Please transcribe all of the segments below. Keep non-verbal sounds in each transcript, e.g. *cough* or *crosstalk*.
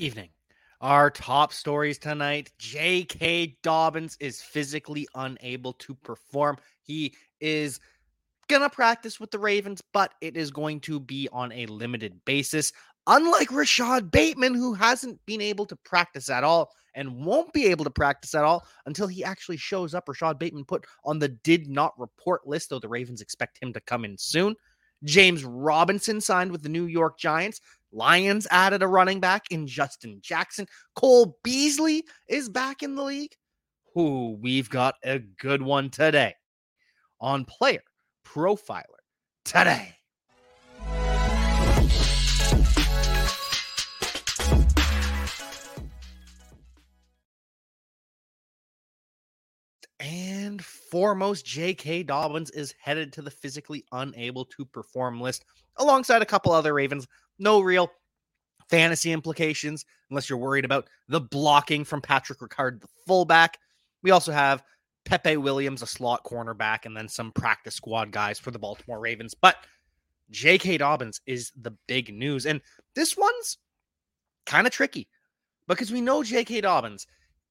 Evening. Our top stories tonight J.K. Dobbins is physically unable to perform. He is going to practice with the Ravens, but it is going to be on a limited basis. Unlike Rashod Bateman, who hasn't been able to practice at all and won't be able to practice at all until he actually shows up. Rashod Bateman put on the did not report list, though the Ravens expect him to come in soon. James Robinson signed with the New York Giants. Lions added a running back in Justin Jackson. Cole Beasley is back in the league. Who we've got a good one today on Player Profiler today. Foremost, J.K. Dobbins is headed to the physically unable to perform list alongside a couple other Ravens. No real fantasy implications unless you're worried about the blocking from Patrick Ricard, the fullback. We also have Pepe Williams, a slot cornerback, and then some practice squad guys for the Baltimore Ravens. But J.K. Dobbins is the big news. And this one's kind of tricky because we know J.K. Dobbins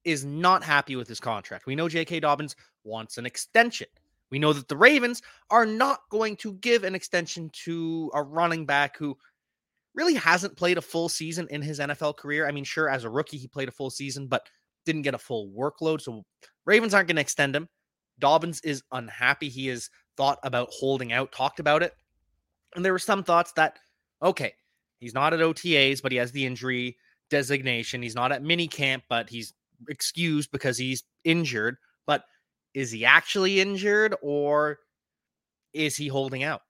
is not happy with his contract. We know J.K. Dobbins wants an extension. We know that the Ravens are not going to give an extension to a running back who really hasn't played a full season in his NFL career. I mean, sure, as a rookie, he played a full season, but didn't get a full workload. So Ravens aren't going to extend him. Dobbins is unhappy. He has thought about holding out, talked about it. And there were some thoughts that, okay, he's not at OTAs, but he has the injury designation. He's not at mini camp, but he's excused because he's injured. But is he actually injured or is he holding out?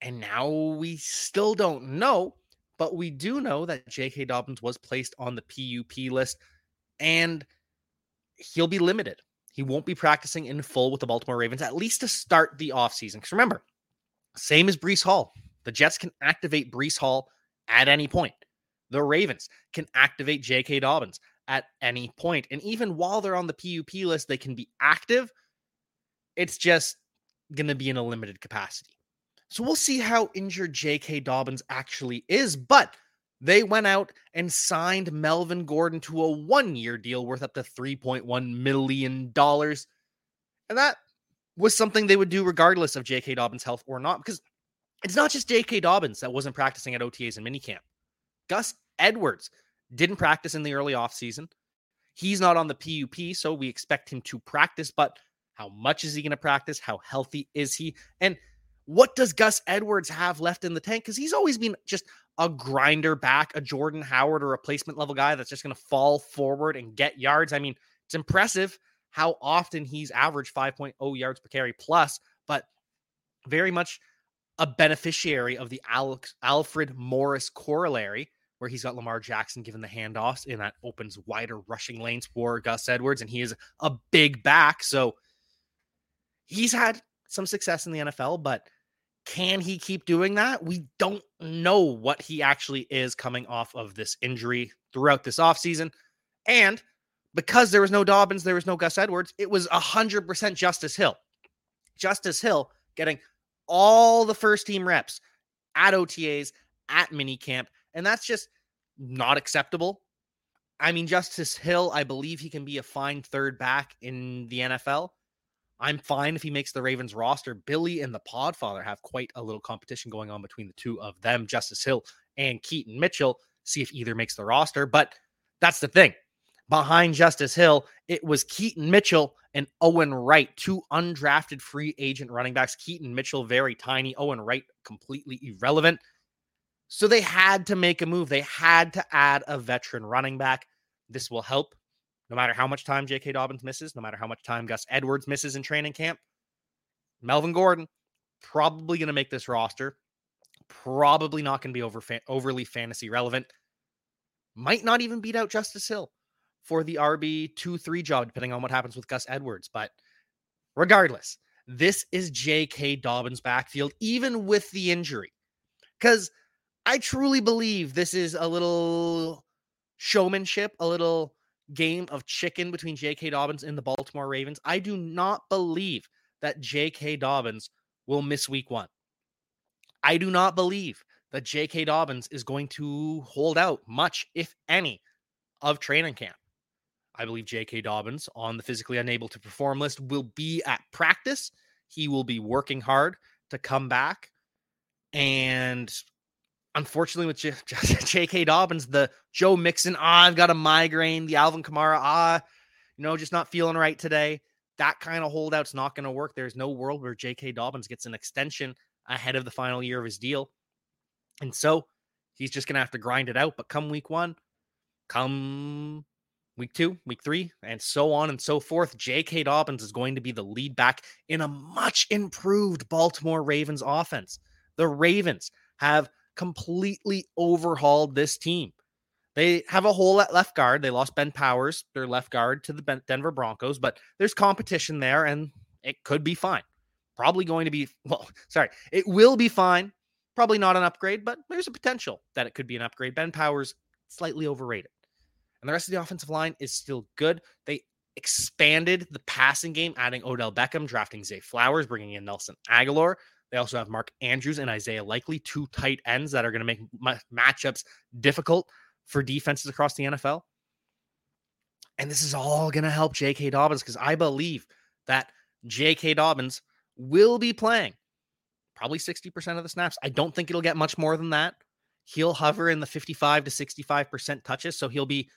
And now we still don't know, but we do know that J.K. Dobbins was placed on the PUP list and he'll be limited. He won't be practicing in full with the Baltimore Ravens, at least to start the offseason. Because remember, same as Breece Hall, the Jets can activate Breece Hall at any point. The Ravens can activate J.K. Dobbins at any point. And even while they're on the PUP list, they can be active. It's just going to be in a limited capacity. So we'll see how injured J.K. Dobbins actually is. But they went out and signed Melvin Gordon to a one year deal worth up to $3.1 million. And that was something they would do regardless of J.K. Dobbins' health or not, because it's not just J.K. Dobbins that wasn't practicing at OTAs and minicamp. Gus Edwards didn't practice in the early offseason. He's not on the PUP, so we expect him to practice, but how much is he going to practice? How healthy is he? And what does Gus Edwards have left in the tank? Because he's always been just a grinder back, a Jordan Howard or a replacement level guy that's just going to fall forward and get yards. I mean, it's impressive how often he's averaged 5.0 yards per carry plus, but very much a beneficiary of the Alex, Alfred Morris corollary, where he's got Lamar Jackson given the handoffs, and that opens wider rushing lanes for Gus Edwards, and he is a big back. So he's had some success in the NFL, but can he keep doing that? We don't know what he actually is coming off of this injury throughout this offseason. And because there was no Dobbins, there was no Gus Edwards, it was 100% Justice Hill. Justice Hill getting all the first team reps at OTAs, at minicamp. And that's just not acceptable. I mean, Justice Hill, I believe he can be a fine third back in the NFL. I'm fine if he makes the Ravens roster. Billy and the Podfather have quite a little competition going on between the two of them, Justice Hill and Keaton Mitchell. See if either makes the roster. But that's the thing. Behind Justice Hill, it was Keaton Mitchell and Owen Wright, two undrafted free agent running backs. Keaton Mitchell, very tiny. Owen Wright, completely irrelevant. So they had to make a move. They had to add a veteran running back. This will help no matter how much time J.K. Dobbins misses, no matter how much time Gus Edwards misses in training camp, Melvin Gordon probably going to make this roster. Probably not going to be over fa- overly fantasy relevant. Might not even beat out Justice Hill for the RB 2 3 job, depending on what happens with Gus Edwards. But regardless, this is J.K. Dobbins' backfield, even with the injury. Because I truly believe this is a little showmanship, a little game of chicken between J.K. Dobbins and the Baltimore Ravens. I do not believe that J.K. Dobbins will miss week one. I do not believe that J.K. Dobbins is going to hold out much, if any, of training camp. I believe J.K. Dobbins on the physically unable to perform list will be at practice. He will be working hard to come back. And unfortunately, with J- *laughs* J.K. Dobbins, the Joe Mixon, ah, I've got a migraine, the Alvin Kamara, ah, you know, just not feeling right today. That kind of holdout's not going to work. There's no world where J.K. Dobbins gets an extension ahead of the final year of his deal. And so he's just going to have to grind it out. But come week one, come week two, week three, and so on and so forth, J.K. Dobbins is going to be the lead back in a much improved Baltimore Ravens offense. The Ravens have completely overhauled this team. They have a hole at left guard. They lost Ben Powers, their left guard, to the Denver Broncos, but there's competition there and it could be fine. Probably going to be, *laughs* well, sorry, it will be fine. Probably not an upgrade, but there's a potential that it could be an upgrade. Ben Powers, slightly overrated. And the rest of the offensive line is still good. They expanded the passing game, adding Odell Beckham, drafting Zay Flowers, bringing in Nelson Agholor. They also have Mark Andrews and Isaiah Likely, two tight ends that are going to make matchups difficult for defenses across the NFL. And this is all going to help J.K. Dobbins because I believe that J.K. Dobbins will be playing probably 60% of the snaps. I don't think it'll get much more than that. He'll hover in the 55 to 65% touches. So he'll be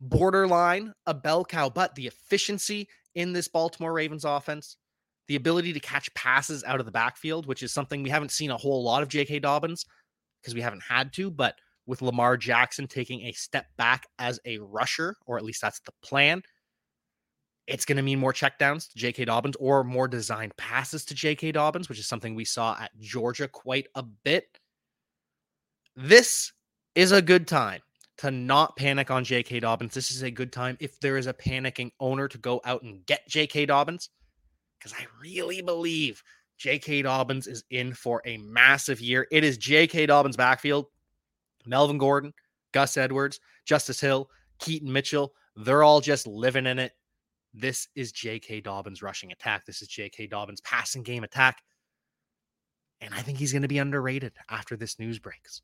borderline a bell cow, but the efficiency in this Baltimore Ravens offense, the ability to catch passes out of the backfield, which is something we haven't seen a whole lot of J.K. Dobbins because we haven't had to, but with Lamar Jackson taking a step back as a rusher, or at least that's the plan, it's going to mean more checkdowns to J.K. Dobbins or more designed passes to J.K. Dobbins, which is something we saw at Georgia quite a bit. This is a good time to not panic on J.K. Dobbins. This is a good time if there is a panicking owner to go out and get J.K. Dobbins because I really believe J.K. Dobbins is in for a massive year. It is J.K. Dobbins' backfield. Melvin Gordon, Gus Edwards, Justice Hill, Keaton Mitchell, they're all just living in it. This is J.K. Dobbins' rushing attack. This is J.K. Dobbins' passing game attack. And I think he's going to be underrated after this news breaks.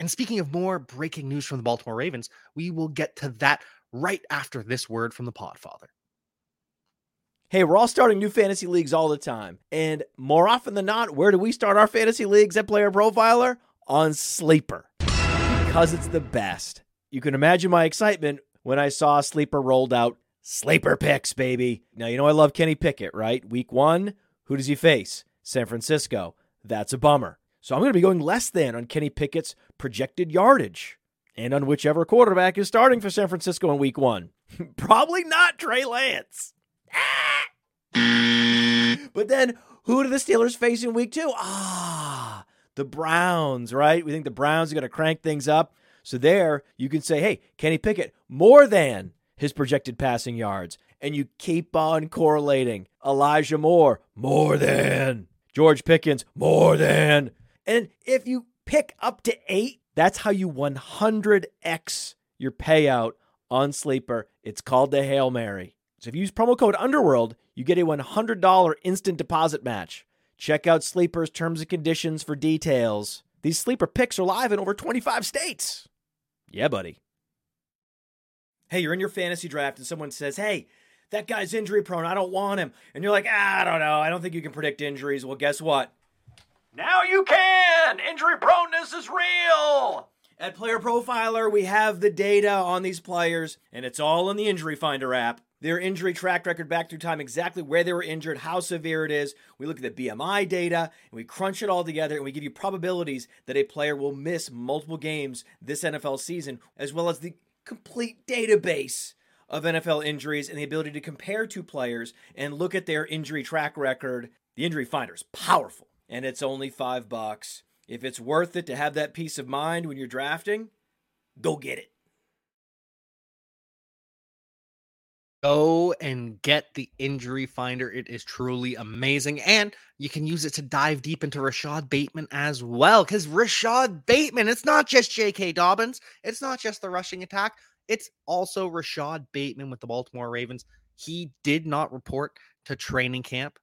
And speaking of more breaking news from the Baltimore Ravens, we will get to that right after this word from the Podfather. Hey, we're all starting new fantasy leagues all the time. And more often than not, where do we start our fantasy leagues at Player Profiler? On Sleeper. Because it's the best. You can imagine my excitement when I saw Sleeper rolled out Sleeper picks, baby. Now, you know I love Kenny Pickett, right? Week one, who does he face? San Francisco. That's a bummer. So I'm going to be going less than on Kenny Pickett's projected yardage and on whichever quarterback is starting for San Francisco in week one. *laughs* Probably not Trey Lance. *laughs* but then who do the Steelers face in week two? Ah, the Browns, right? We think the Browns are going to crank things up. So there you can say, hey, Kenny Pickett, more than his projected passing yards. And you keep on correlating. Elijah Moore, more than. George Pickens, more than. And if you pick up to eight, that's how you 100x your payout on Sleeper. It's called the Hail Mary. So if you use promo code Underworld, you get a $100 instant deposit match. Check out Sleeper's terms and conditions for details. These Sleeper picks are live in over 25 states. Yeah, buddy. Hey, you're in your fantasy draft and someone says, hey, that guy's injury prone. I don't want him. And you're like, ah, I don't know. I don't think you can predict injuries. Well, guess what? Now you can! Injury proneness is real! At Player Profiler, we have the data on these players, and it's all in the Injury Finder app. Their injury track record back through time, exactly where they were injured, how severe it is. We look at the BMI data, and we crunch it all together, and we give you probabilities that a player will miss multiple games this NFL season, as well as the complete database of NFL injuries and the ability to compare two players and look at their injury track record. The Injury Finder is powerful and it's only five bucks. If it's worth it to have that peace of mind when you're drafting, go get it. Go and get the injury finder. It is truly amazing. And you can use it to dive deep into Rashod Bateman as well. Because Rashod Bateman, it's not just J.K. Dobbins, it's not just the rushing attack, it's also Rashod Bateman with the Baltimore Ravens. He did not report to training camp.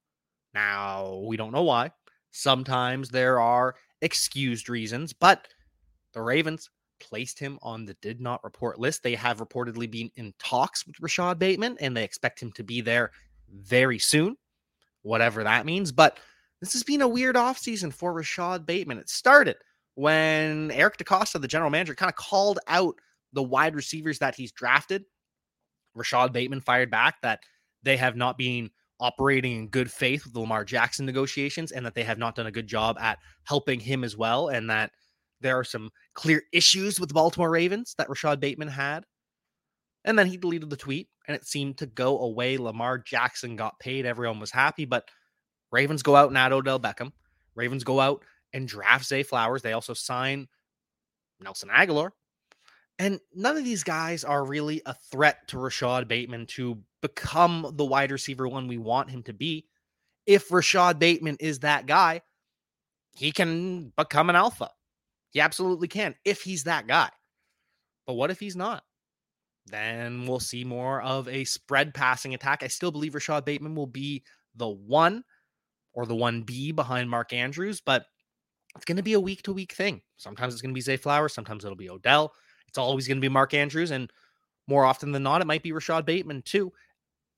Now, we don't know why. Sometimes there are excused reasons, but the Ravens placed him on the did not report list. They have reportedly been in talks with Rashod Bateman and they expect him to be there very soon, whatever that means. But this has been a weird offseason for Rashod Bateman. It started when Eric DeCosta, the general manager, kind of called out the wide receivers that he's drafted. Rashod Bateman fired back that they have not been operating in good faith with the Lamar Jackson negotiations and that they have not done a good job at helping him as well. And that there are some clear issues with the Baltimore Ravens that Rashod Bateman had. And then he deleted the tweet and it seemed to go away. Lamar Jackson got paid. Everyone was happy, but Ravens go out and add Odell Beckham. Ravens go out and draft Zay Flowers. They also sign Nelson Agholor. And none of these guys are really a threat to Rashod Bateman to become the wide receiver one we want him to be. If Rashod Bateman is that guy, he can become an alpha. He absolutely can if he's that guy. But what if he's not? Then we'll see more of a spread passing attack. I still believe Rashod Bateman will be the one or the 1B behind Mark Andrews, but it's going to be a week to week thing. Sometimes it's going to be Zay Flowers, sometimes it'll be Odell. It's always going to be Mark Andrews, and more often than not, it might be Rashod Bateman too,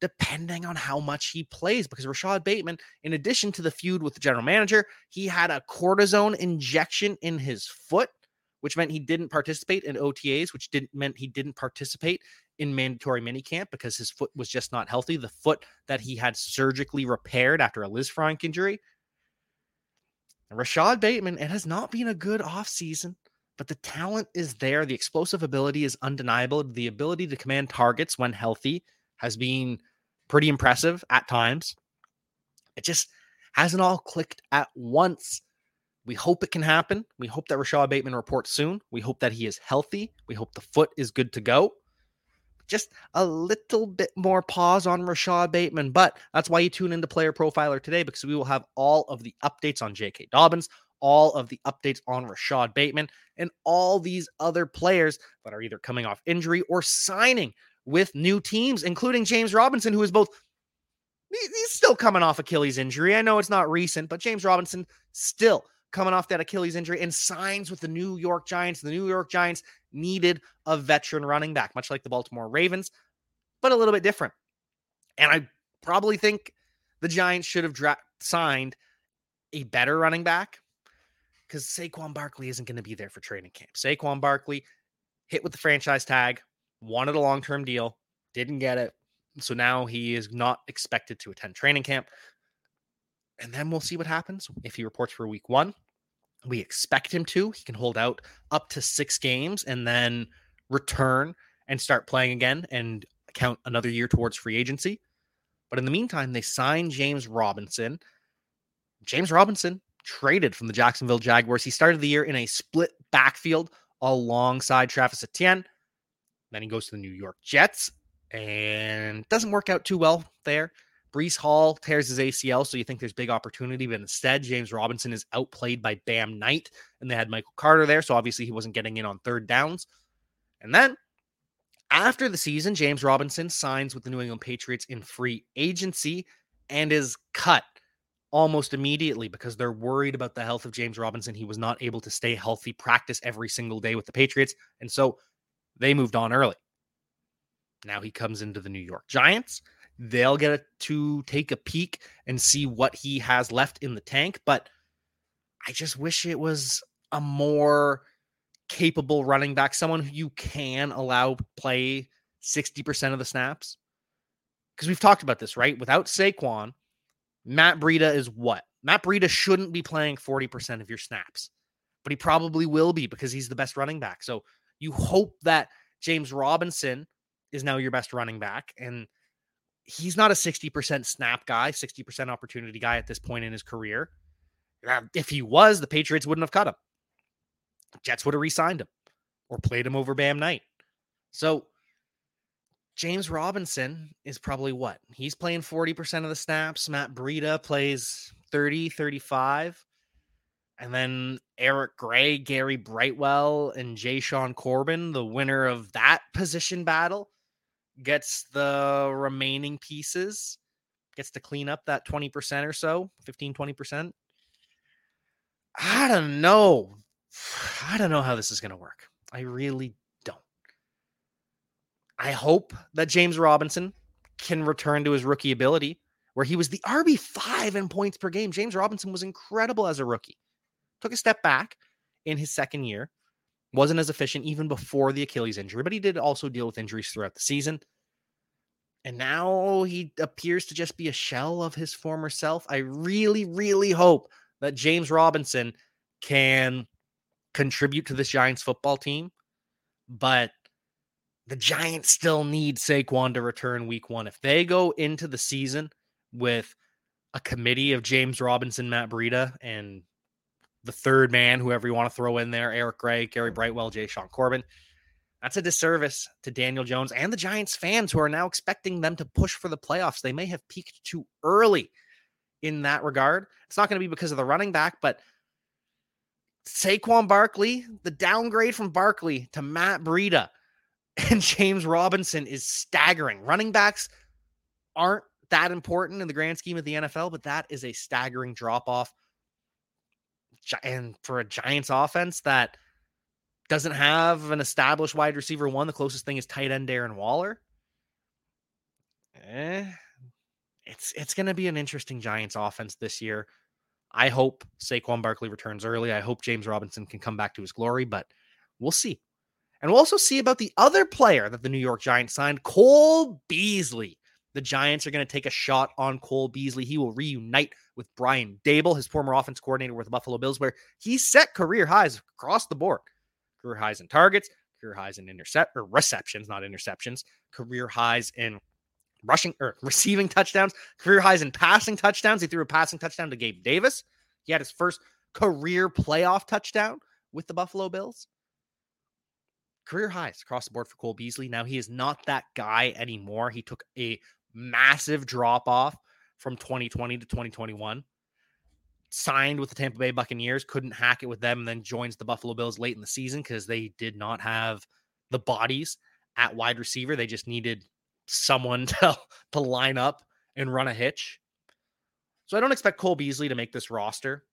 depending on how much he plays. Because Rashod Bateman, in addition to the feud with the general manager, he had a cortisone injection in his foot, which meant he didn't participate in OTAs, which didn't meant he didn't participate in mandatory minicamp because his foot was just not healthy. The foot that he had surgically repaired after a Liz Lisfranc injury. Rashod Bateman, it has not been a good offseason but the talent is there. The explosive ability is undeniable. The ability to command targets when healthy has been pretty impressive at times. It just hasn't all clicked at once. We hope it can happen. We hope that Rashod Bateman reports soon. We hope that he is healthy. We hope the foot is good to go. Just a little bit more pause on Rashod Bateman. But that's why you tune into Player Profiler today because we will have all of the updates on J.K. Dobbins, all of the updates on Rashod Bateman and all these other players that are either coming off injury or signing with new teams, including James Robinson, who is both. He's still coming off Achilles injury. I know it's not recent, but James Robinson still coming off that Achilles injury and signs with the New York Giants. The New York Giants needed a veteran running back, much like the Baltimore Ravens, but a little bit different. And I probably think the Giants should have dra- signed a better running back because Saquon Barkley isn't going to be there for training camp. Saquon Barkley hit with the franchise tag, wanted a long term deal, didn't get it. So now he is not expected to attend training camp. And then we'll see what happens if he reports for week one. We expect him to. He can hold out up to six games and then return and start playing again and count another year towards free agency. But in the meantime, they signed James Robinson. James Robinson traded from the Jacksonville Jaguars. He started the year in a split backfield alongside Travis Etienne. Then he goes to the New York Jets and doesn't work out too well there. Breece Hall tears his ACL, so you think there's big opportunity, but instead, James Robinson is outplayed by Bam Knight, and they had Michael Carter there, so obviously he wasn't getting in on third downs. And then after the season, James Robinson signs with the New England Patriots in free agency and is cut almost immediately because they're worried about the health of James Robinson. He was not able to stay healthy, practice every single day with the Patriots. And so they moved on early. Now he comes into the New York Giants. They'll get to take a peek and see what he has left in the tank. But I just wish it was a more capable running back, someone who you can allow play 60% of the snaps. Because we've talked about this, right? Without Saquon, Matt Breida is what? Matt Breida shouldn't be playing 40% of your snaps, but he probably will be because he's the best running back. So you hope that James Robinson is now your best running back. And he's not a 60% snap guy, 60% opportunity guy at this point in his career. If he was, the Patriots wouldn't have cut him. Jets would have re signed him or played him over Bam Knight. So James Robinson is probably what? He's playing 40% of the snaps. Matt Breida plays 30, 35. And then Eric Gray, Gary Brightwell, and Jashaun Corbin, the winner of that position battle, gets the remaining pieces, gets to clean up that 20% or so, 15, 20%. I don't know. *sighs* I don't know how this is going to work. I really don't. I hope that James Robinson can return to his rookie ability where he was the RB5 in points per game. James Robinson was incredible as a rookie. Took a step back in his second year. Wasn't as efficient even before the Achilles injury, but he did also deal with injuries throughout the season. And now he appears to just be a shell of his former self. I really, really hope that James Robinson can contribute to this Giants football team, but the Giants still need Saquon to return week one. If they go into the season with a committee of James Robinson, Matt Breida, and the third man, whoever you want to throw in there, Eric Gray, Gary mm. Brightwell, Jashaun Corbin, that's a disservice to Daniel Jones and the Giants fans who are now expecting them to push for the playoffs. They may have peaked too early in that regard. It's not going to be because of the running back, but Saquon Barkley, the downgrade from Barkley to Matt Breida *laughs* and James Robinson is staggering. Running backs aren't that important in the grand scheme of the NFL, but that is a staggering drop off. And for a Giants offense that doesn't have an established wide receiver one, the closest thing is tight end Darren Waller. Eh, it's it's going to be an interesting Giants offense this year. I hope Saquon Barkley returns early. I hope James Robinson can come back to his glory, but we'll see. And we'll also see about the other player that the New York Giants signed, Cole Beasley. The Giants are going to take a shot on Cole Beasley. He will reunite with Brian Daboll, his former offense coordinator with the Buffalo Bills, where he set career highs across the board. Career highs in targets, career highs in intercept or receptions, not interceptions, career highs in rushing or receiving touchdowns, career highs in passing touchdowns. He threw a passing touchdown to Gabe Davis. He had his first career playoff touchdown with the Buffalo Bills. Career highs across the board for Cole Beasley. Now he is not that guy anymore. He took a massive drop off from 2020 to 2021. Signed with the Tampa Bay Buccaneers, couldn't hack it with them, and then joins the Buffalo Bills late in the season because they did not have the bodies at wide receiver. They just needed someone *laughs* to, to line up and run a hitch. So I don't expect Cole Beasley to make this roster.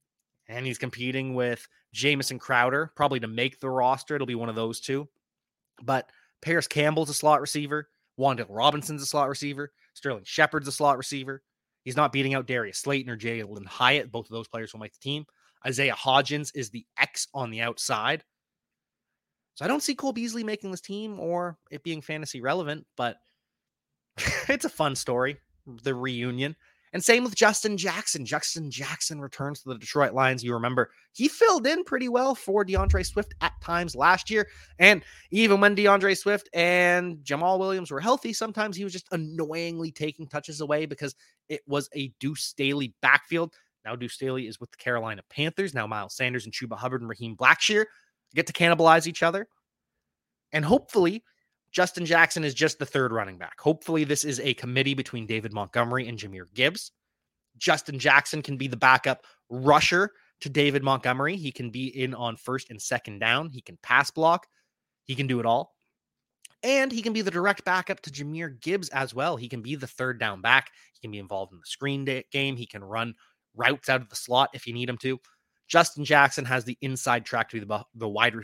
And he's competing with Jamison Crowder, probably to make the roster. It'll be one of those two. But Parris Campbell's a slot receiver. Wan'Dale Robinson's a slot receiver. Sterling Shepard's a slot receiver. He's not beating out Darius Slayton or Jalin Hyatt. Both of those players will make the team. Isaiah Hodgins is the X on the outside. So I don't see Cole Beasley making this team or it being fantasy relevant, but *laughs* it's a fun story, the reunion. And same with Justin Jackson. Justin Jackson returns to the Detroit Lions. You remember he filled in pretty well for DeAndre Swift at times last year. And even when DeAndre Swift and Jamaal Williams were healthy, sometimes he was just annoyingly taking touches away because it was a Deuce Staley backfield. Now Deuce Staley is with the Carolina Panthers. Now Miles Sanders and Chuba Hubbard and Raheem Blackshear get to cannibalize each other. And hopefully Justin Jackson is just the third running back. Hopefully, this is a committee between David Montgomery and Jahmyr Gibbs. Justin Jackson can be the backup rusher to David Montgomery. He can be in on first and second down. He can pass block. He can do it all. And he can be the direct backup to Jahmyr Gibbs as well. He can be the third down back. He can be involved in the screen game. He can run routes out of the slot if you need him to. Justin Jackson has the inside track to be the, the wide.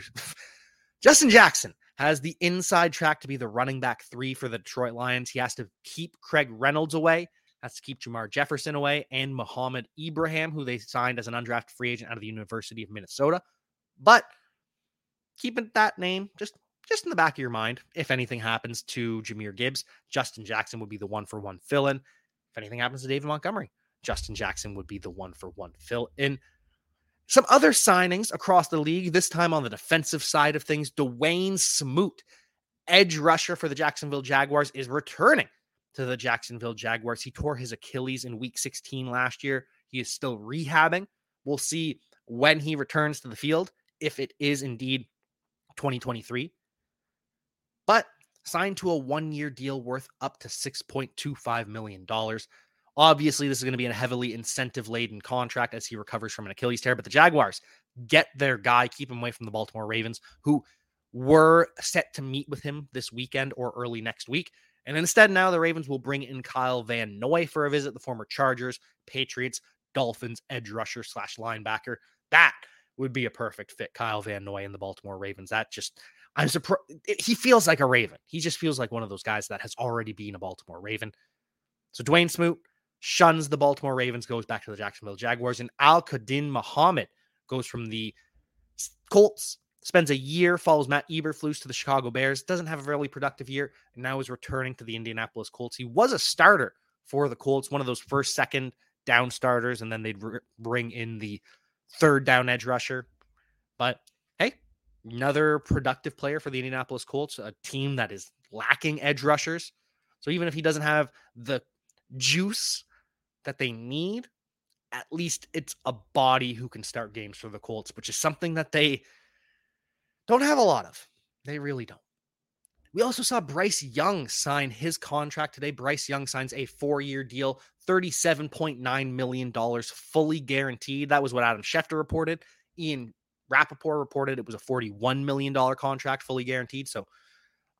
*laughs* Justin Jackson has the inside track to be the running back three for the Detroit Lions. He has to keep Craig Reynolds away, has to keep Jermar Jefferson away, and Mohamed Ibrahim, who they signed as an undrafted free agent out of the University of Minnesota. But keeping that name just just in the back of your mind. If anything happens to Jahmyr Gibbs, Justin Jackson would be the one for one fill in. If anything happens to David Montgomery, Justin Jackson would be the one for one fill in. Some other signings across the league, this time on the defensive side of things. Dawuane Smoot, edge rusher for the Jacksonville Jaguars, is returning to the Jacksonville Jaguars. He tore his Achilles in week 16 last year. He is still rehabbing. We'll see when he returns to the field, if it is indeed 2023. But signed to a one year deal worth up to $6.25 million. Obviously, this is going to be a heavily incentive laden contract as he recovers from an Achilles tear. But the Jaguars get their guy, keep him away from the Baltimore Ravens, who were set to meet with him this weekend or early next week. And instead, now the Ravens will bring in Kyle Van Noy for a visit, the former Chargers, Patriots, Dolphins edge rusher slash linebacker. That would be a perfect fit. Kyle Van Noy and the Baltimore Ravens. That just I'm surprised. He feels like a Raven. He just feels like one of those guys that has already been a Baltimore Raven. So Dawuane Smoot shuns the Baltimore Ravens, goes back to the Jacksonville Jaguars, and Al-Quadin Muhammad goes from the Colts, spends a year, follows Matt Eberflus to the Chicago Bears, doesn't have a really productive year, and now is returning to the Indianapolis Colts. He was a starter for the Colts, one of those first, second down starters, and then they'd re- bring in the third down edge rusher. But hey, another productive player for the Indianapolis Colts, a team that is lacking edge rushers. So even if he doesn't have the juice that they need, at least it's a body who can start games for the Colts, which is something that they don't have a lot of. They really don't. We also saw Bryce Young sign his contract today. Bryce Young signs a four year deal, $37.9 million, fully guaranteed. That was what Adam Schefter reported. Ian Rapoport reported it was a $41 million contract, fully guaranteed. So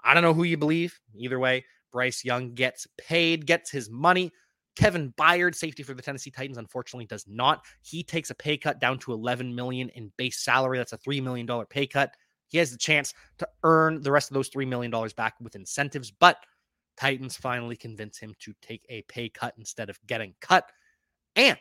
I don't know who you believe. Either way, Bryce Young gets paid, gets his money. Kevin Byard, safety for the Tennessee Titans, unfortunately does not. He takes a pay cut down to 11 million in base salary. That's a $3 million pay cut. He has the chance to earn the rest of those $3 million back with incentives, but Titans finally convince him to take a pay cut instead of getting cut and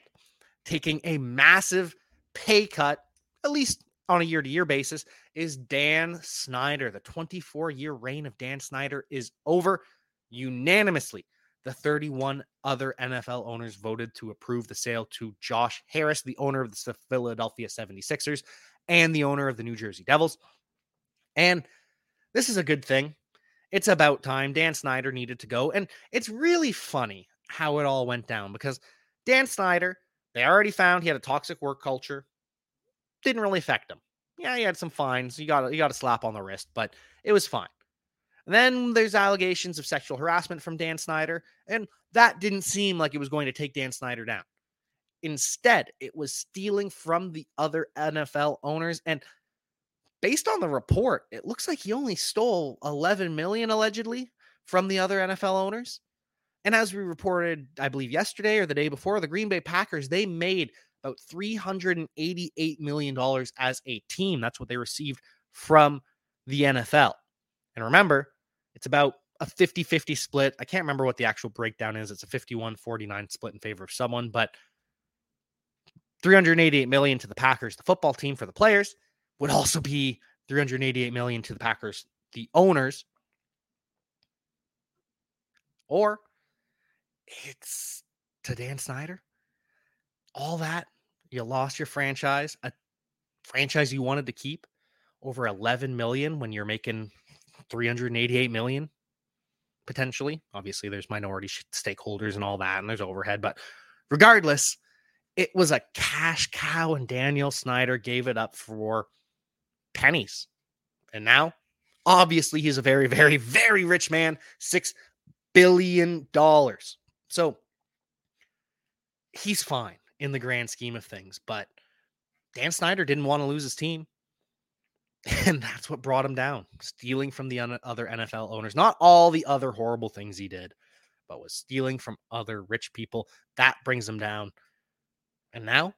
taking a massive pay cut, at least on a year to year basis, is Dan Snyder. The 24 year reign of Dan Snyder is over unanimously. The 31 other NFL owners voted to approve the sale to Josh Harris, the owner of the Philadelphia 76ers and the owner of the New Jersey Devils. And this is a good thing. It's about time. Dan Snyder needed to go. And it's really funny how it all went down because Dan Snyder, they already found he had a toxic work culture. Didn't really affect him. Yeah, he had some fines. You got you got a slap on the wrist, but it was fine. Then there's allegations of sexual harassment from Dan Snyder, and that didn't seem like it was going to take Dan Snyder down. Instead, it was stealing from the other NFL owners. And based on the report, it looks like he only stole 11 million allegedly from the other NFL owners. And as we reported, I believe yesterday or the day before, the Green Bay Packers, they made about $388 million as a team. That's what they received from the NFL. And remember, it's about a 50 50 split. I can't remember what the actual breakdown is. It's a 51 49 split in favor of someone, but 388 million to the Packers, the football team for the players, would also be 388 million to the Packers, the owners. Or it's to Dan Snyder. All that you lost your franchise, a franchise you wanted to keep over 11 million when you're making 388 million potentially. Obviously, there's minority stakeholders and all that, and there's overhead, but regardless, it was a cash cow, and Daniel Snyder gave it up for pennies. And now, obviously, he's a very, very, very rich man, $6 billion. So he's fine in the grand scheme of things. But Dan Snyder didn't want to lose his team. And that's what brought him down, stealing from the other NFL owners. Not all the other horrible things he did, but was stealing from other rich people. That brings him down. And now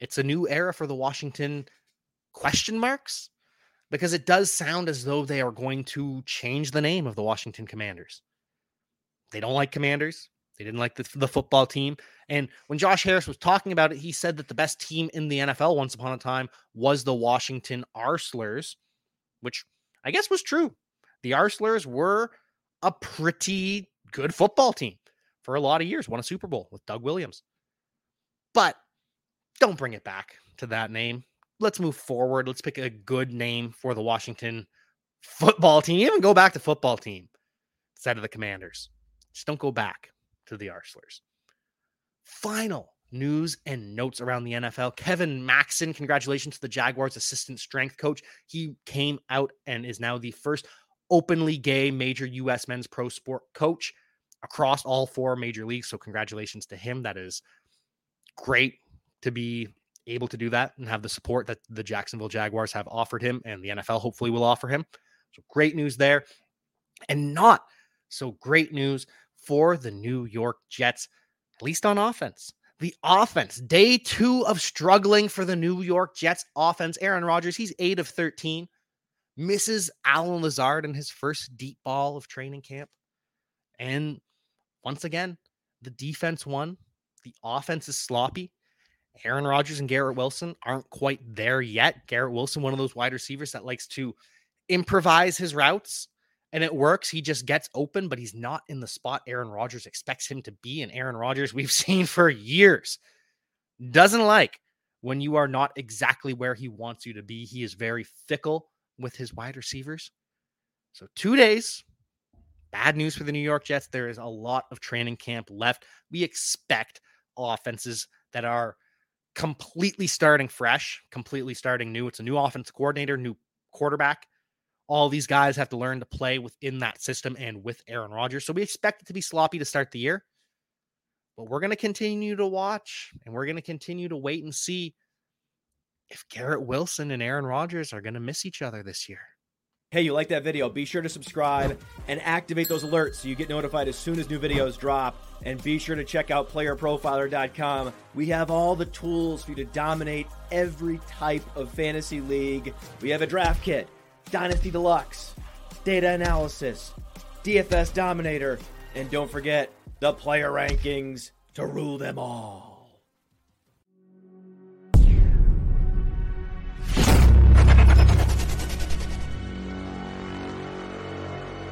it's a new era for the Washington question marks because it does sound as though they are going to change the name of the Washington Commanders. They don't like commanders. They didn't like the, the football team. And when Josh Harris was talking about it, he said that the best team in the NFL once upon a time was the Washington Arslers, which I guess was true. The Arslers were a pretty good football team for a lot of years, won a Super Bowl with Doug Williams. But don't bring it back to that name let's move forward. Let's pick a good name for the Washington football team. Even go back to football team instead of the Commanders. Just don't go back to the Arslers. Final news and notes around the NFL. Kevin Maxen, congratulations to the Jaguars assistant strength coach. He came out and is now the first openly gay major U.S. men's pro sport coach across all four major leagues. So, congratulations to him. That is great to be able to do that and have the support that the Jacksonville Jaguars have offered him and the NFL hopefully will offer him. So great news there. And not so great news for the New York Jets, at least on offense. The offense, day two of struggling for the New York Jets offense. Aaron Rodgers, he's eight of 13, misses Allen Lazard in his first deep ball of training camp. And once again, the defense won. The offense is sloppy. Aaron Rodgers and Garrett Wilson aren't quite there yet. Garrett Wilson, one of those wide receivers that likes to improvise his routes and it works. He just gets open, but he's not in the spot Aaron Rodgers expects him to be. And Aaron Rodgers, we've *laughs* seen for years, doesn't like when you are not exactly where he wants you to be. He is very fickle with his wide receivers. So, two days, bad news for the New York Jets. There is a lot of training camp left. We expect offenses that are completely starting fresh, completely starting new. It's a new offense coordinator, new quarterback all these guys have to learn to play within that system and with Aaron Rodgers. So we expect it to be sloppy to start the year. But we're going to continue to watch and we're going to continue to wait and see if Garrett Wilson and Aaron Rodgers are going to miss each other this year. Hey, you like that video? Be sure to subscribe and activate those alerts so you get notified as soon as new videos drop. And be sure to check out playerprofiler.com. We have all the tools for you to dominate every type of fantasy league. We have a draft kit Dynasty Deluxe, Data Analysis, DFS Dominator, and don't forget the player rankings to rule them all.